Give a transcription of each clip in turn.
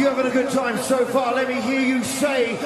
you having a good time so far, let me hear you say,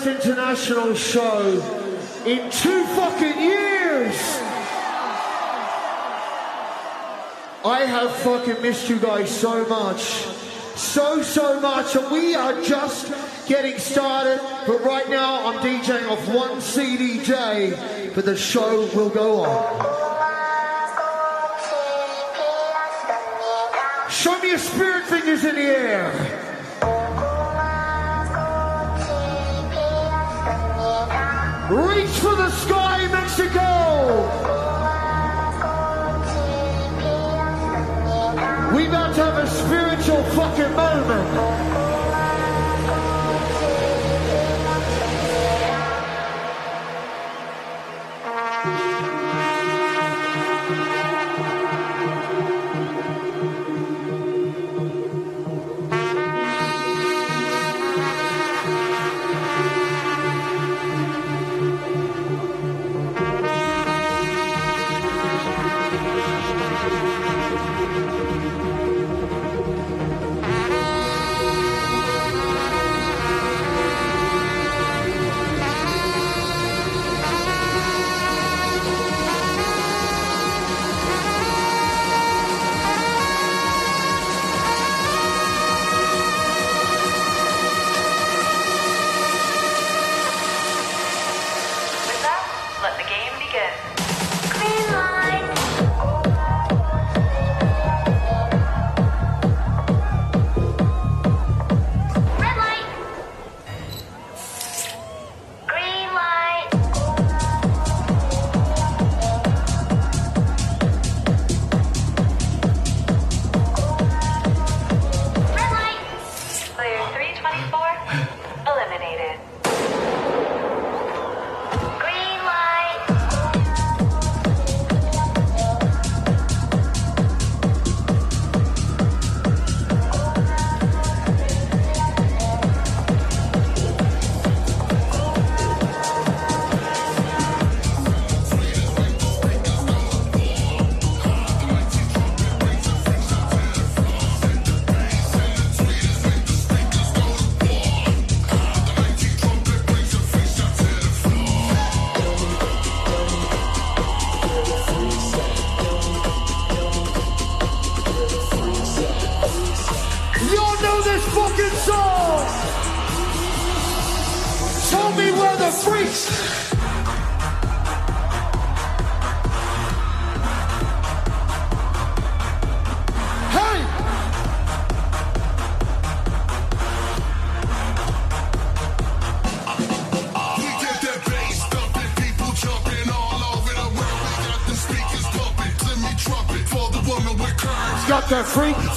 first international show in two fucking years. I have fucking missed you guys so much. So, so much. And we are just getting started. But right now, I'm DJing off one CDJ. But the show will go on. Show me your spirit fingers in the air. Reach for the sky, Mexico! We about to have a spiritual fucking moment.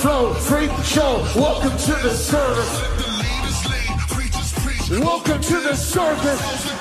flow, freak show. Welcome to the service. Welcome to the service.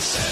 sunset.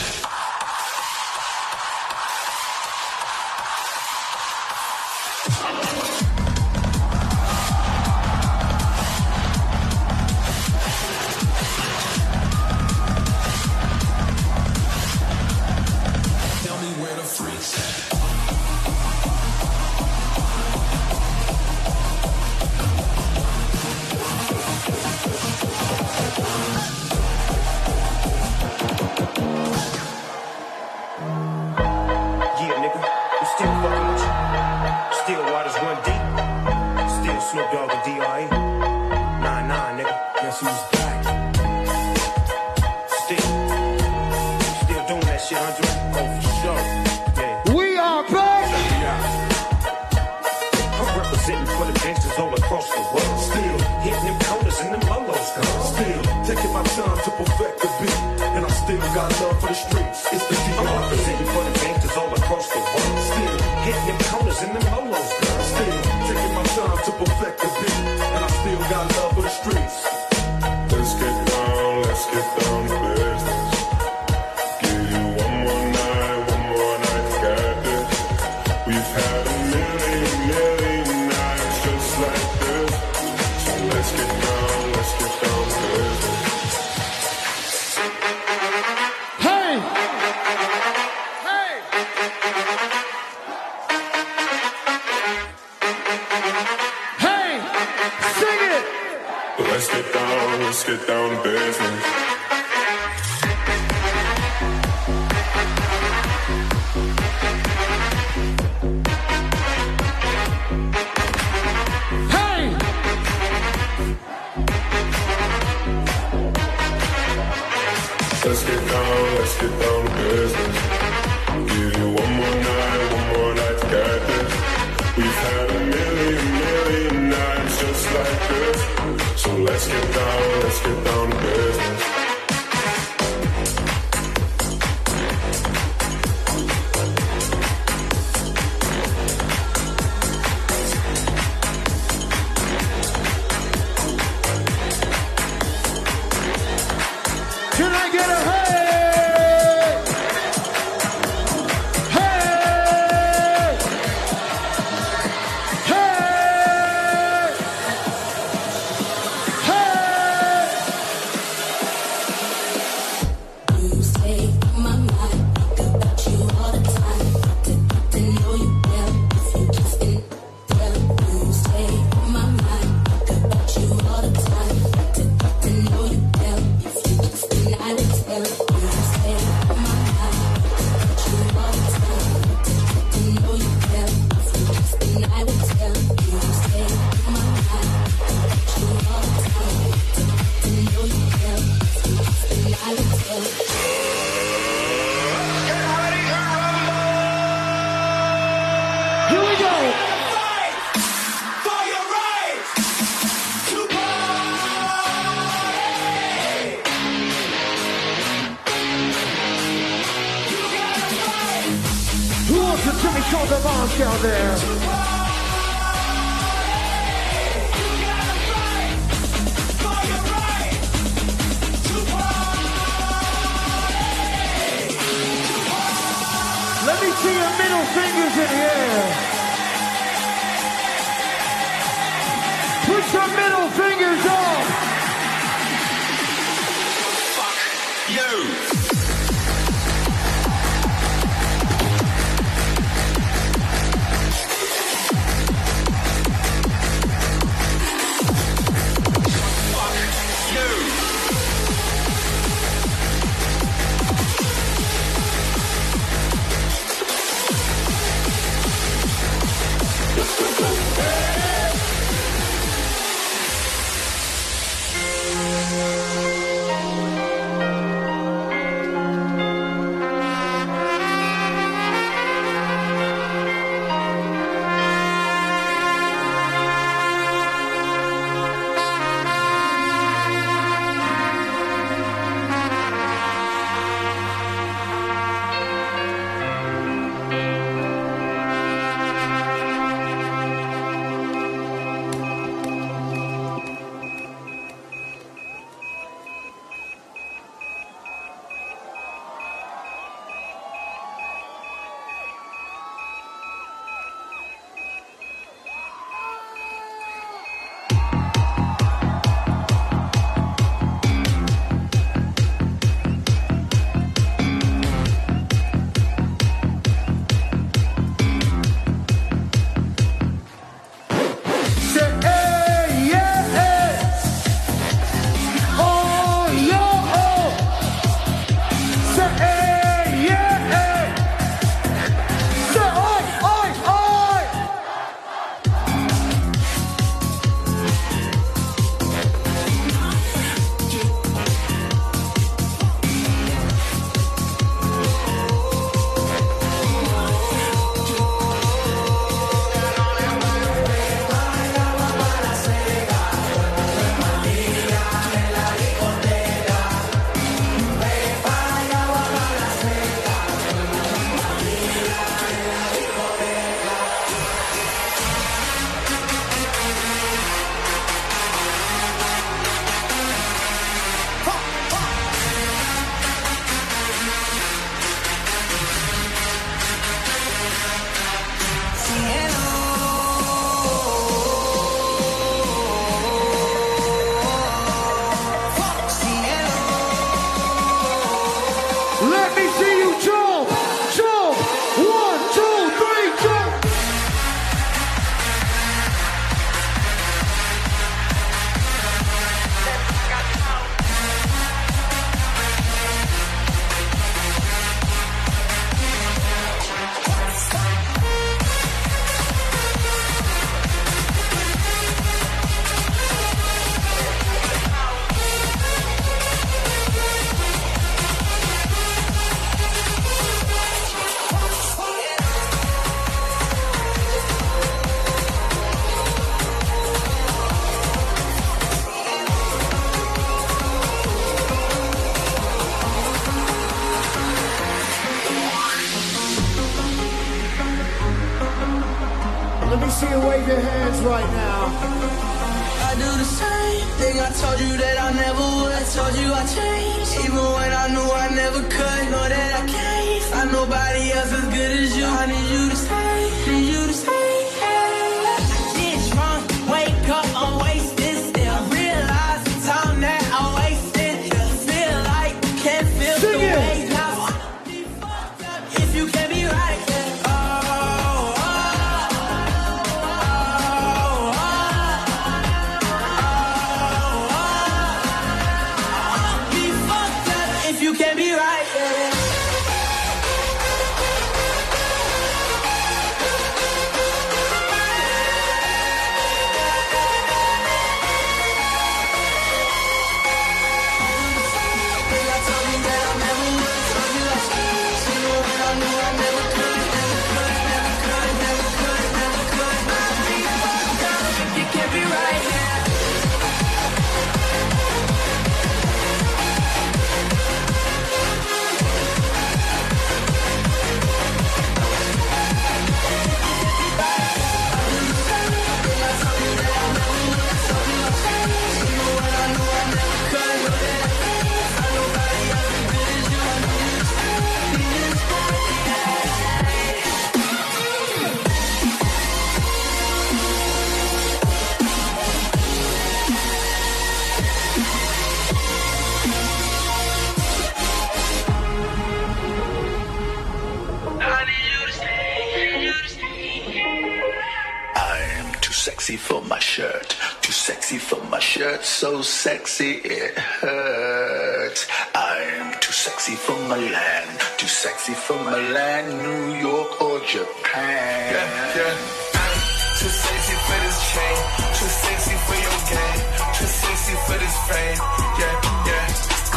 so sexy it hurts. I'm too sexy for Milan, too sexy for Milan, New York or Japan. Yeah, yeah. I'm too sexy for this chain, too sexy for your game, too sexy for this fame. Yeah, yeah.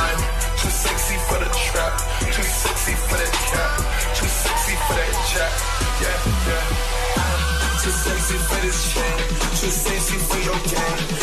I'm too sexy for the trap, too sexy for that cap, too sexy for that jack. Yeah, yeah. I'm too sexy for this chain, too sexy for your game.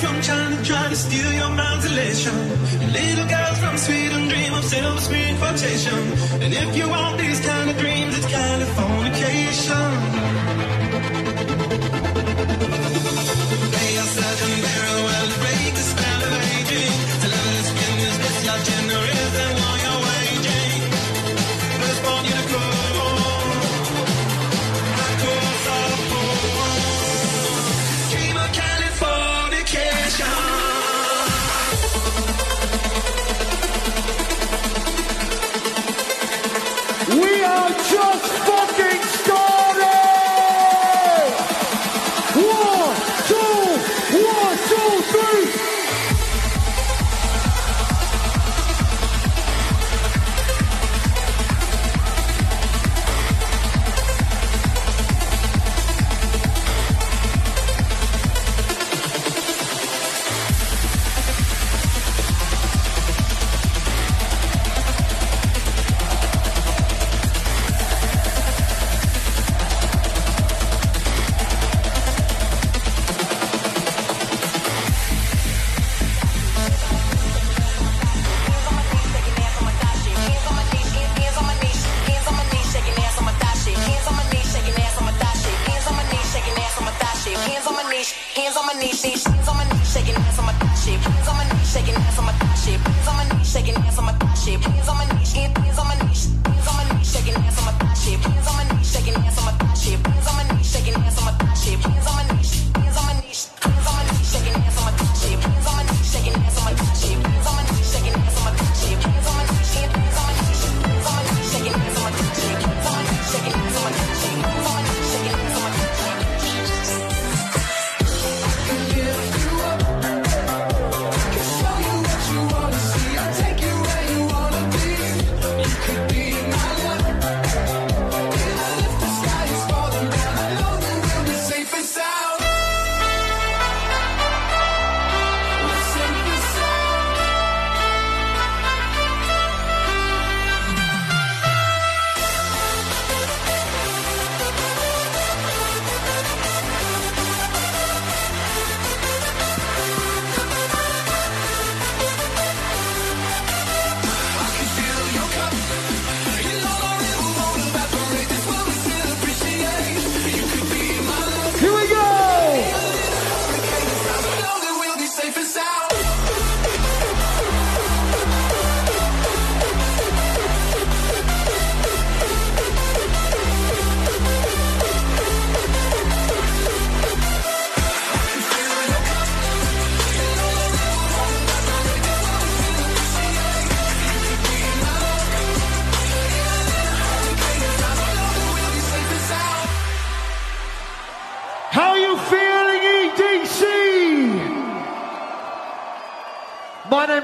guys from China trying to steal your mind's elation. Little girls from Sweden dream of silver screen quotation. And if you want these kind of dreams, it's kind of fornication.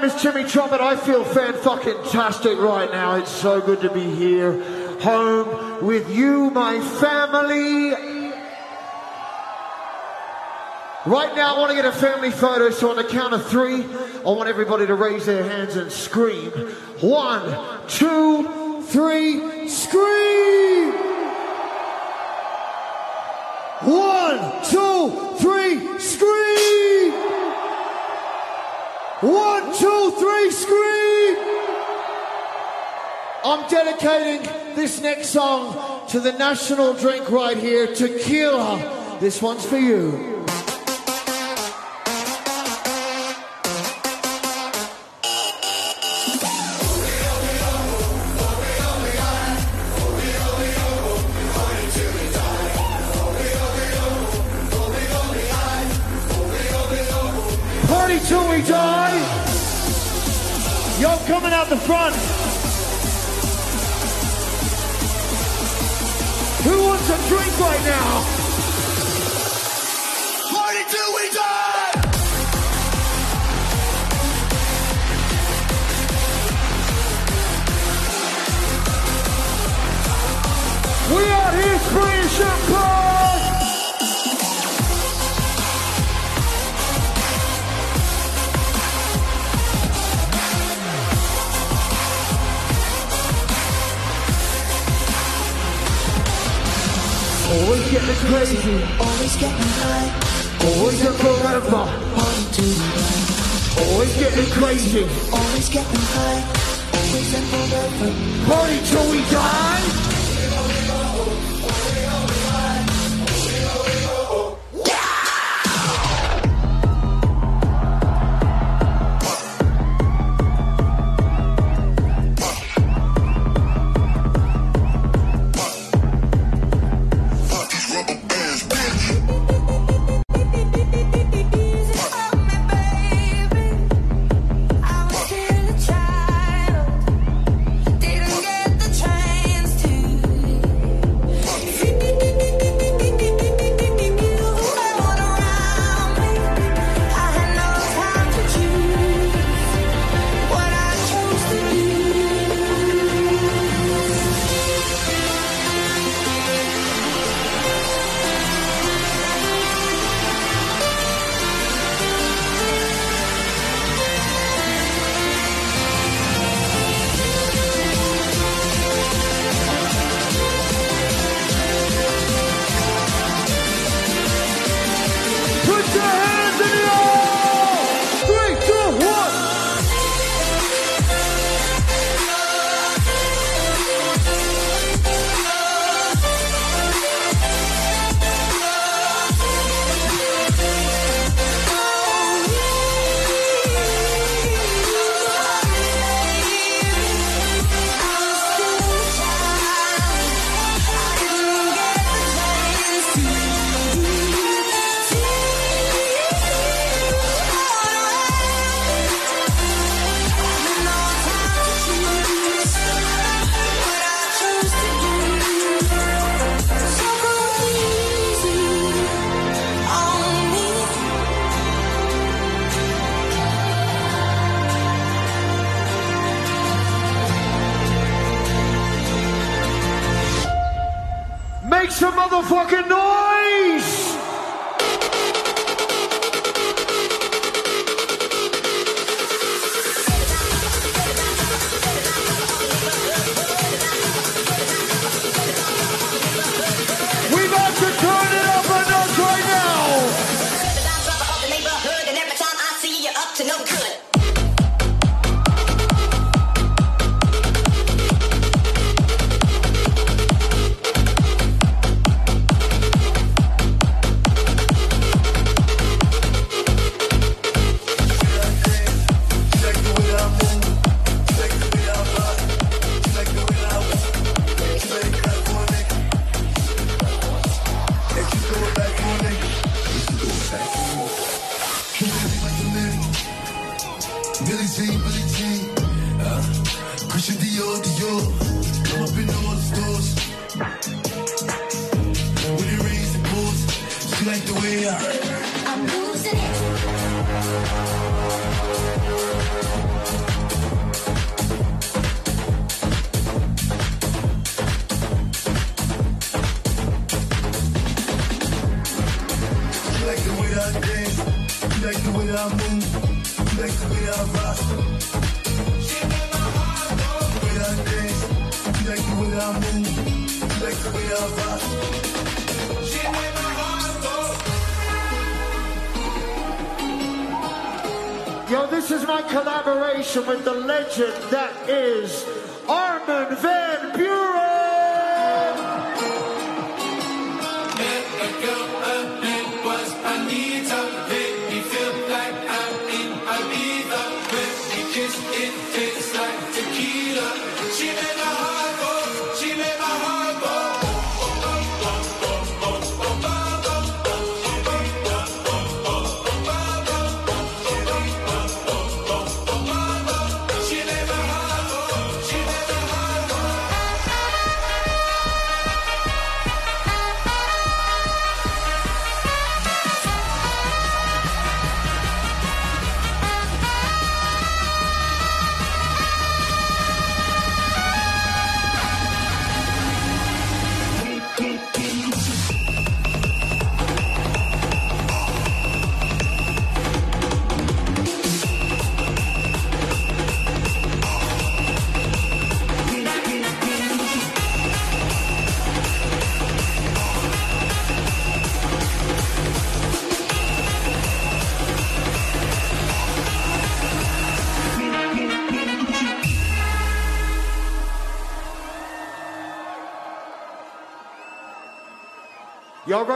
Is Timmy Trumpet. I feel fan fucking tastic right now. It's so good to be here, home with you, my family. Right now, I want to get a family photo, so on the count of three, I want everybody to raise their hands and scream. One, two, three, scream! One, two, three, scream! One, two, three, scream! I'm dedicating this next song to the national drink right here, tequila. This one's for you. Yo, coming out the front. Who wants a drink right now? Party till we die. We out here spraying Always getting crazy. Always getting high. Always and forever. Party till we die. Always getting crazy. Always getting high. Always and forever. Party till we die.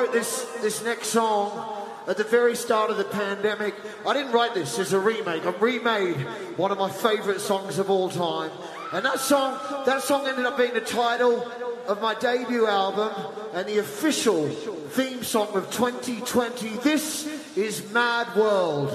wrote this, this next song at the very start of the pandemic. I didn't write this, it's a remake. I remade one of my favourite songs of all time. And that song, that song ended up being the title of my debut album and the official theme song of 2020. This is Mad World.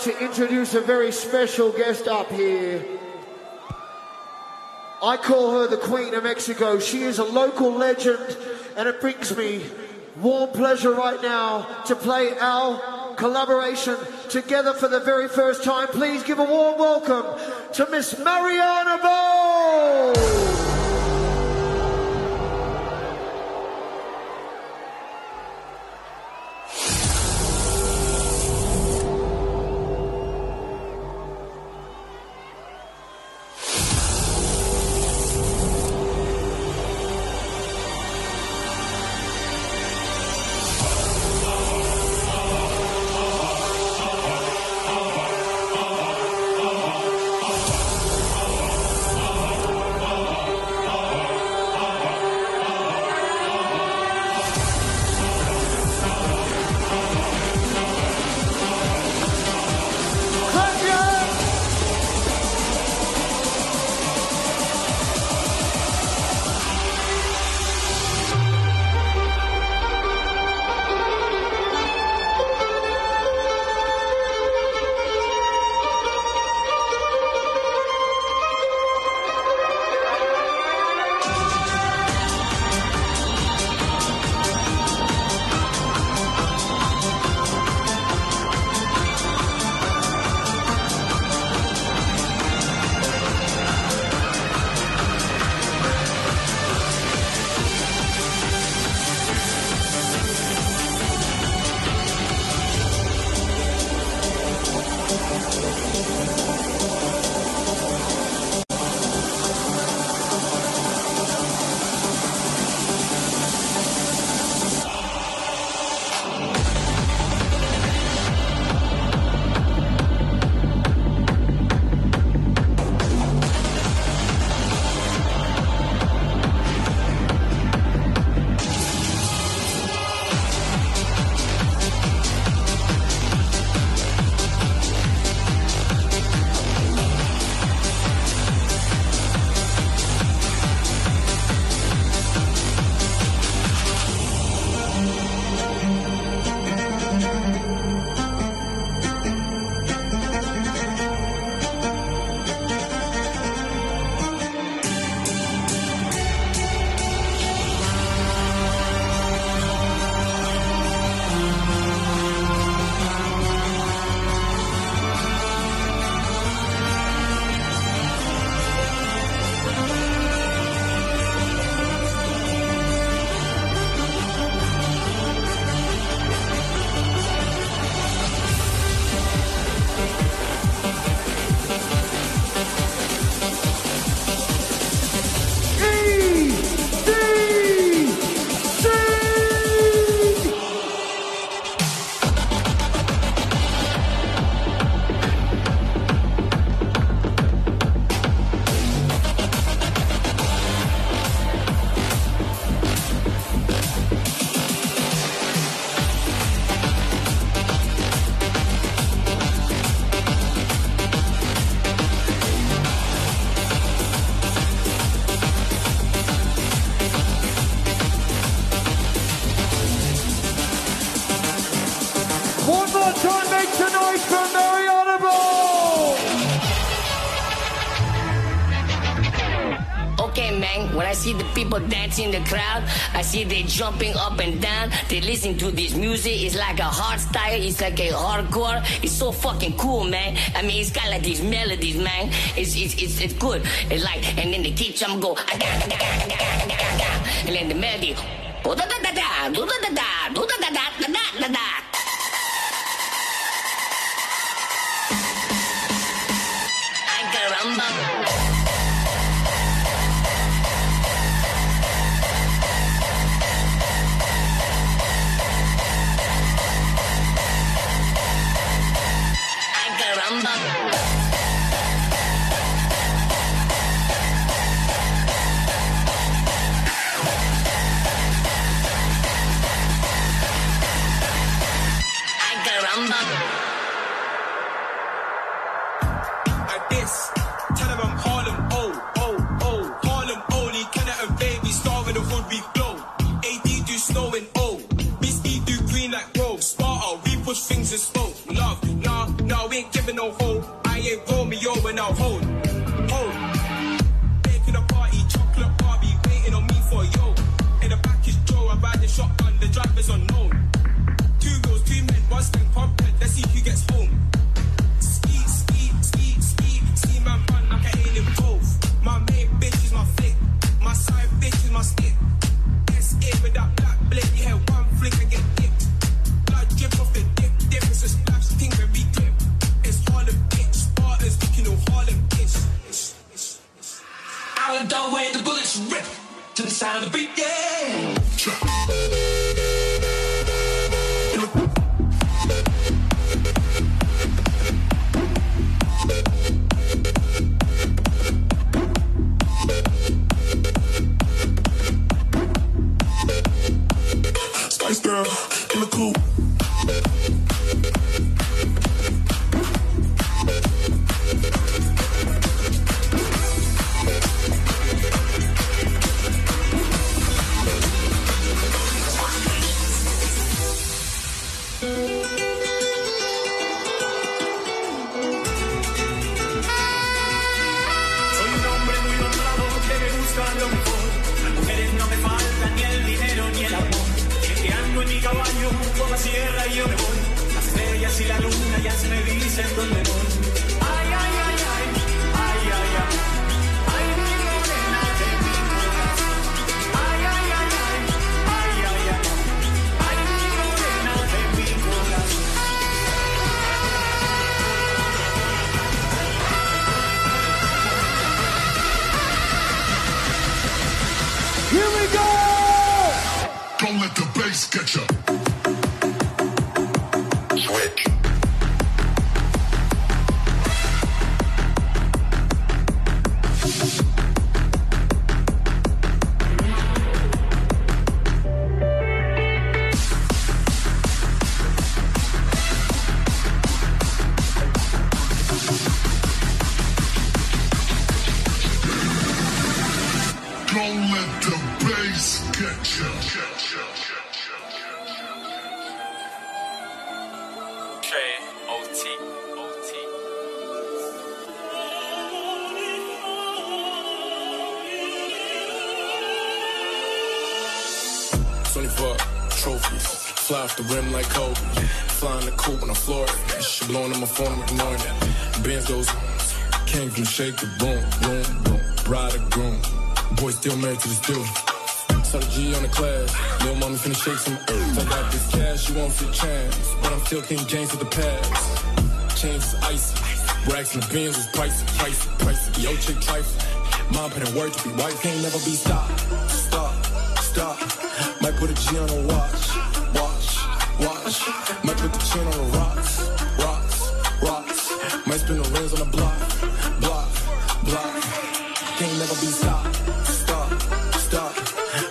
Now to introduce a very special guest up here. I call her the Queen of Mexico. She is a local legend, and it brings me warm pleasure right now to play our collaboration together for the very first time. Please give a warm welcome to Miss Mariana Bo. When I see the people dancing in the crowd, I see they jumping up and down. They listen to this music. It's like a hard style. It's like a hardcore. It's so fucking cool, man. I mean, it's got like these melodies, man. It's it's it's, it's good. It's like, and then the kid jump go, "Ah, da, da, da, da, da, da," and then the melody, "Oh, da da da da, do da da da, do da da da sound of the beat, yeah. Caballo por la sierra y yo me voy. Las estrellas y la luna ya se me dicen dónde voy. Ay, ay, ay, ay, ay, ay, ay. Ay, mi mi. Ay, ay, ay, ay, ay, ay, ay. Ay, mi. Here we go! Don't let the bass get you. Phone, ignoring it. Benz goes, came from shake the boom, boom, boom. Bride or groom. Boy still married to the. Saw the G on the class. Little mommy finna shake some earth. I got this cash, you won't fit chance. But I'm still King James with the past. Chains is icy. Racks and Benz was pricey, pricey, pricey. Yo, chick trifling. Mom put in work to be white, can't never be stopped. Stop, stop. Might put a G on a watch, watch, watch. Might put the chin on the rocks. Might spin the rims on the block, block, block. Can't never be stopped, stop, stop.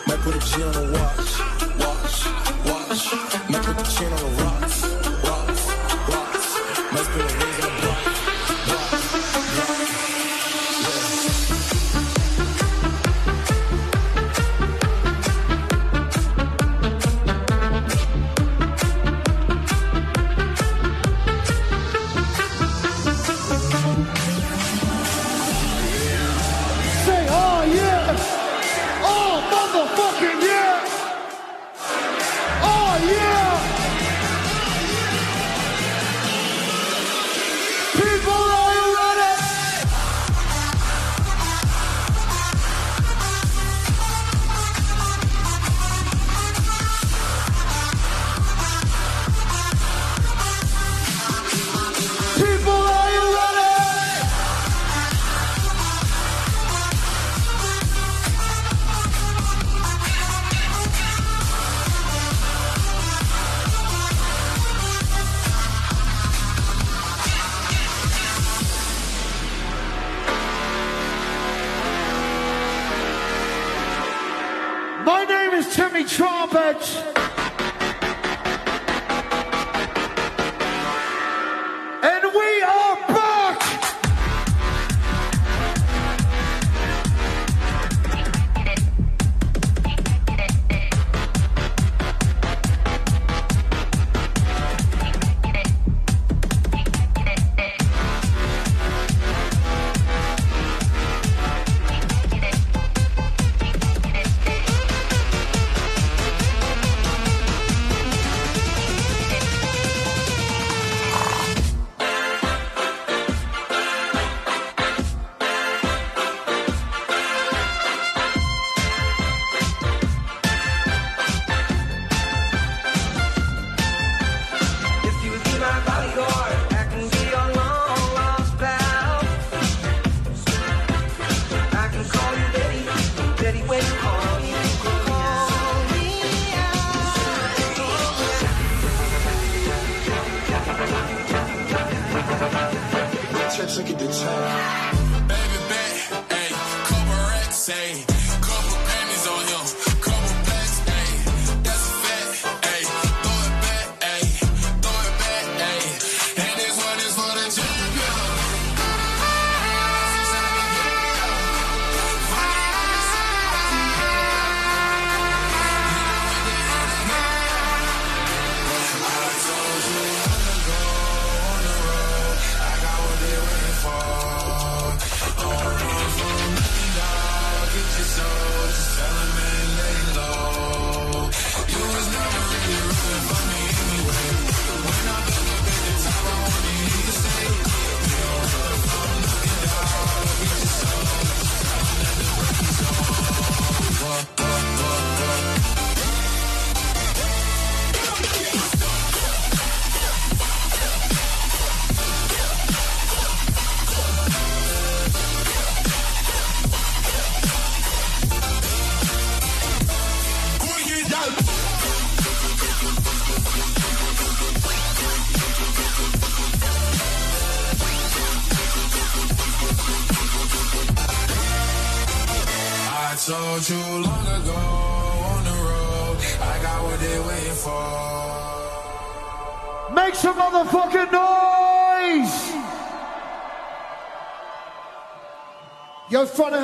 Might put a G on watch, watch,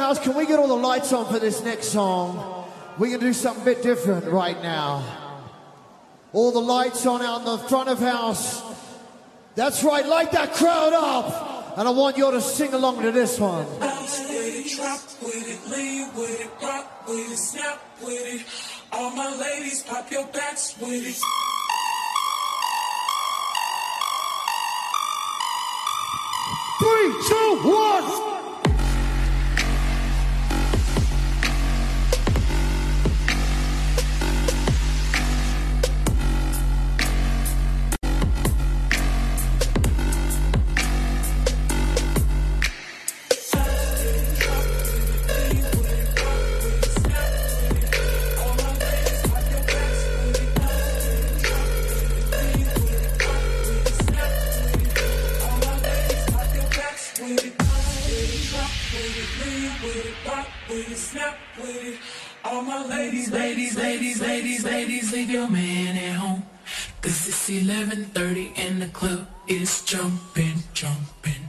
house, can we get all the lights on for this next song? We're gonna do something a bit different right now. All the lights on out in the front of house. That's right, light that crowd up! And I want you all to sing along to this one. All my ladies, pop your backs with it. Three, two, one! Leave your man at home. Cause it's 11.30 and the club is jumping, jumping.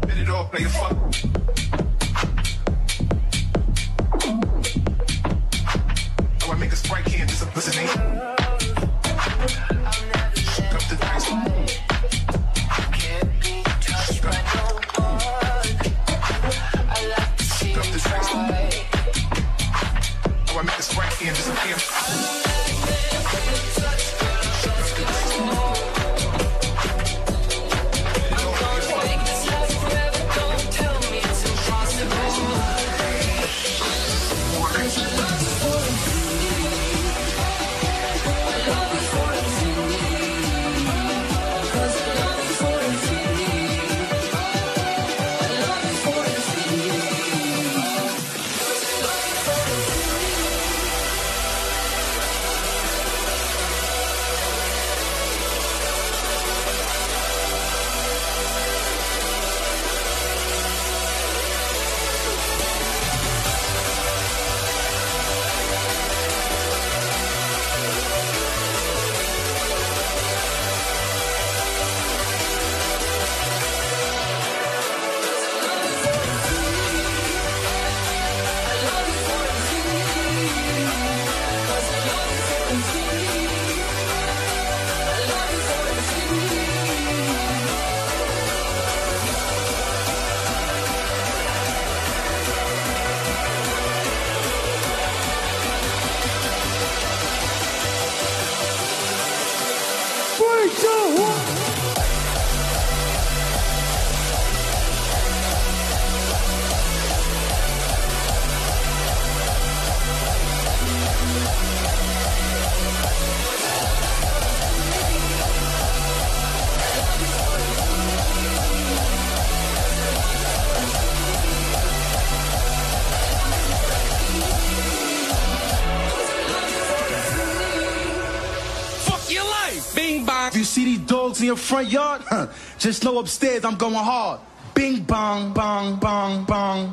Bet it all, play a fuck. Make a sprite can just a listening. Dogs in your front yard? Huh. Just know upstairs I'm going hard. Bing bong bong bong bong bong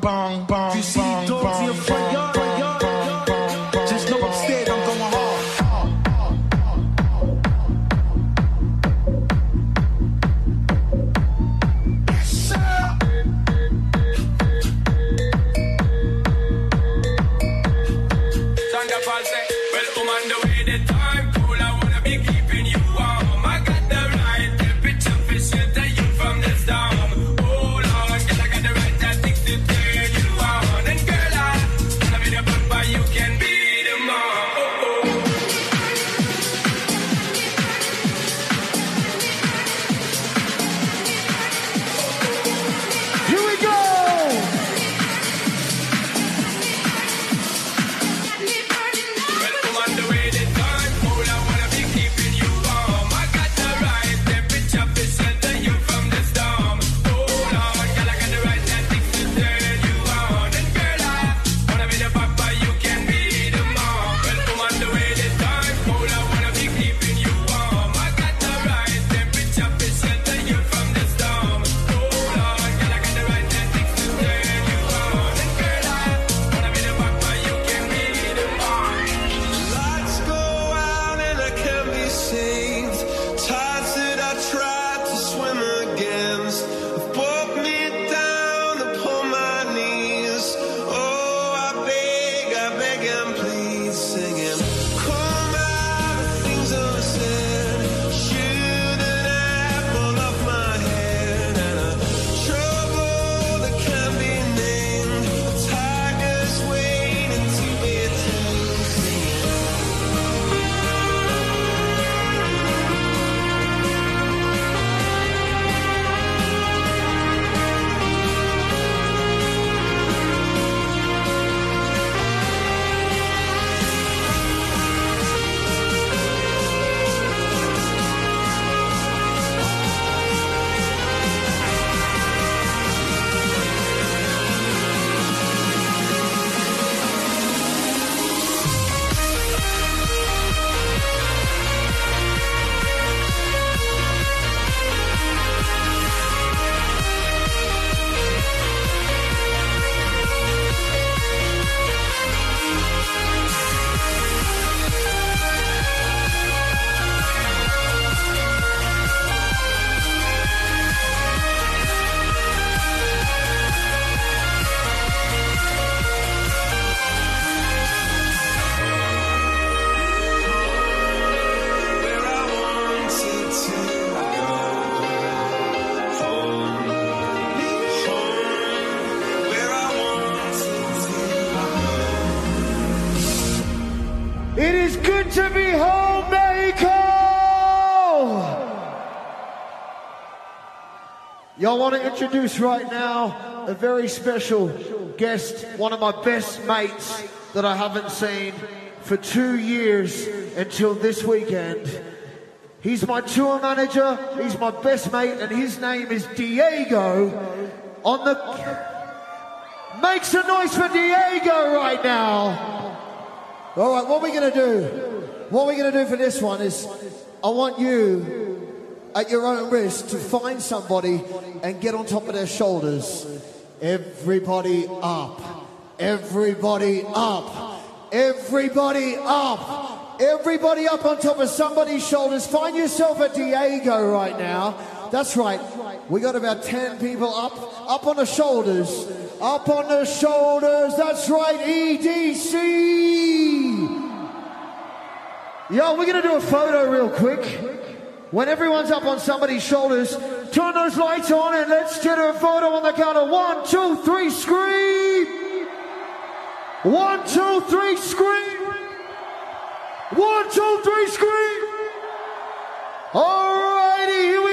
Y'all want to introduce right now a very special guest, one of my best mates that I haven't seen for two years until this weekend. He's my tour manager, he's my best mate, and his name is Diego on the. Make some noise for Diego right now! All right, what we're going to do, what we're going to do for this one is, I want you, at your own risk, to find somebody and get on top of their shoulders. Everybody up. Everybody up. Everybody up. Everybody up on top of somebody's shoulders. Find yourself a Diego right now. That's right. We got about 10 people up, up on the shoulders. Up on the shoulders. That's right, EDC. Yo, we're gonna do a photo real quick. When everyone's up on somebody's shoulders, turn those lights on and let's get a photo on the count of one, two, three, scream! One, two, three, scream! One, two, three, scream! Alrighty,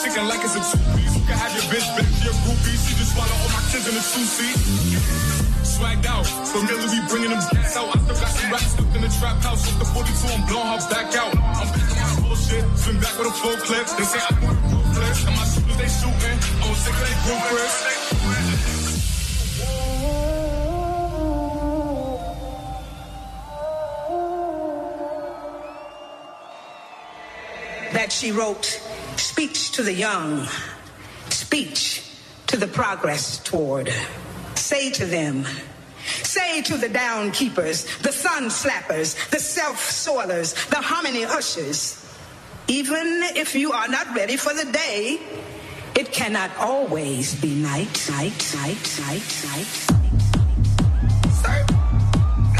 chicken like it's a two piece. You can have your bitch back to your groupie. She just swallow all my kids in a two seat. Swagged out, familiar, we bringing them out. I still got some stuck in the trap house. Off the 42, I'm blowing her back out. I'm picking my bullshit, swing back with a full clip. They say I do it ruthless, and my shooters they shooting. I'm sick of they that she wrote speech to the young, speech to the progress toward. Say to them, say to the down keepers, the sun slappers, the self soilers, the hominy ushers, even if you are not ready for the day, it cannot always be night, night, night, night, night. Sir,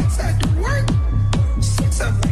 outside to work, six up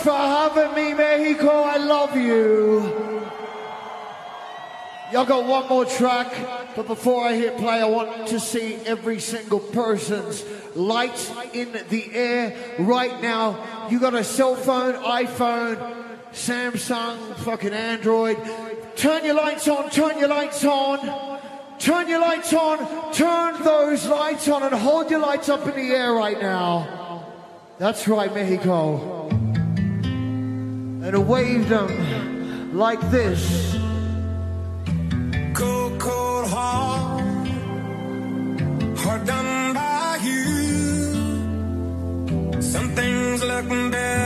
for having me, Mexico. I love you. Y'all got one more track, but before I hit play, I want to see every single person's lights in the air right now. You got a cell phone, iPhone, Samsung, fucking Android. Turn your lights on, turn your lights on. Turn your lights on, turn those lights on, and hold your lights up in the air right now. That's right, Mexico. And wave them like this. Cold, cold heart, hard done by you. Some things look better,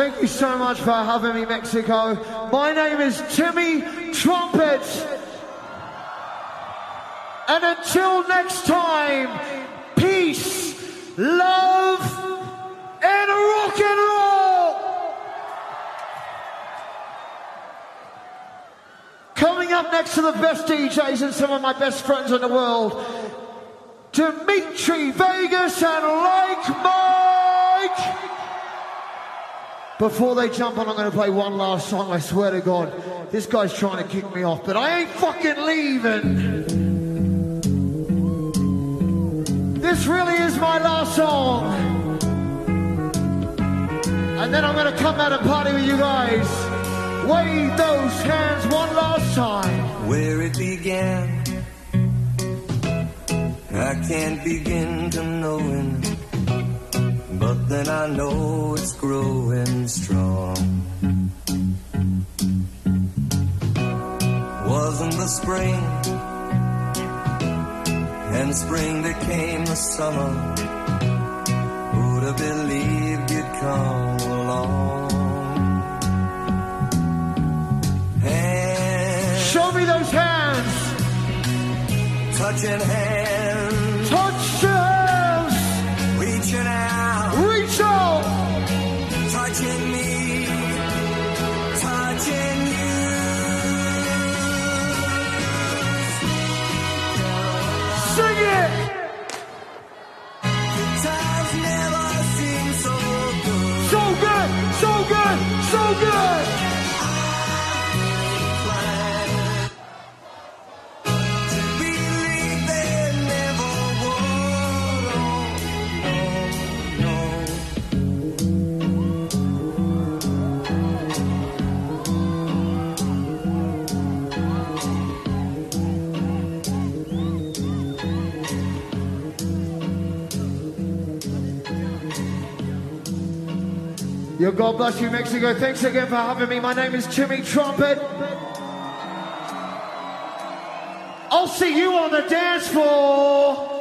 Thank you so much for having me, Mexico. My name is Timmy Trumpet. And until next time, peace, love, and rock and roll. Coming up next to the best DJs and some of my best friends in the world, Dimitri Vegas and Like Mike. Before they jump on, I'm going to play one last song. I swear to God, this guy's trying to kick me off, but I ain't fucking leaving. This really is my last song. And then I'm going to come out and party with you guys. Wave those hands one last time. where it began. I can't begin to knowing, but then I know it's growing strong. Wasn't the spring, and spring became the summer. Who'd have believed you'd come along? And Show me those hands. touching hands, Yo, God bless you, Mexico. Thanks again for having me. My name is Timmy Trumpet. I'll see you on the dance floor.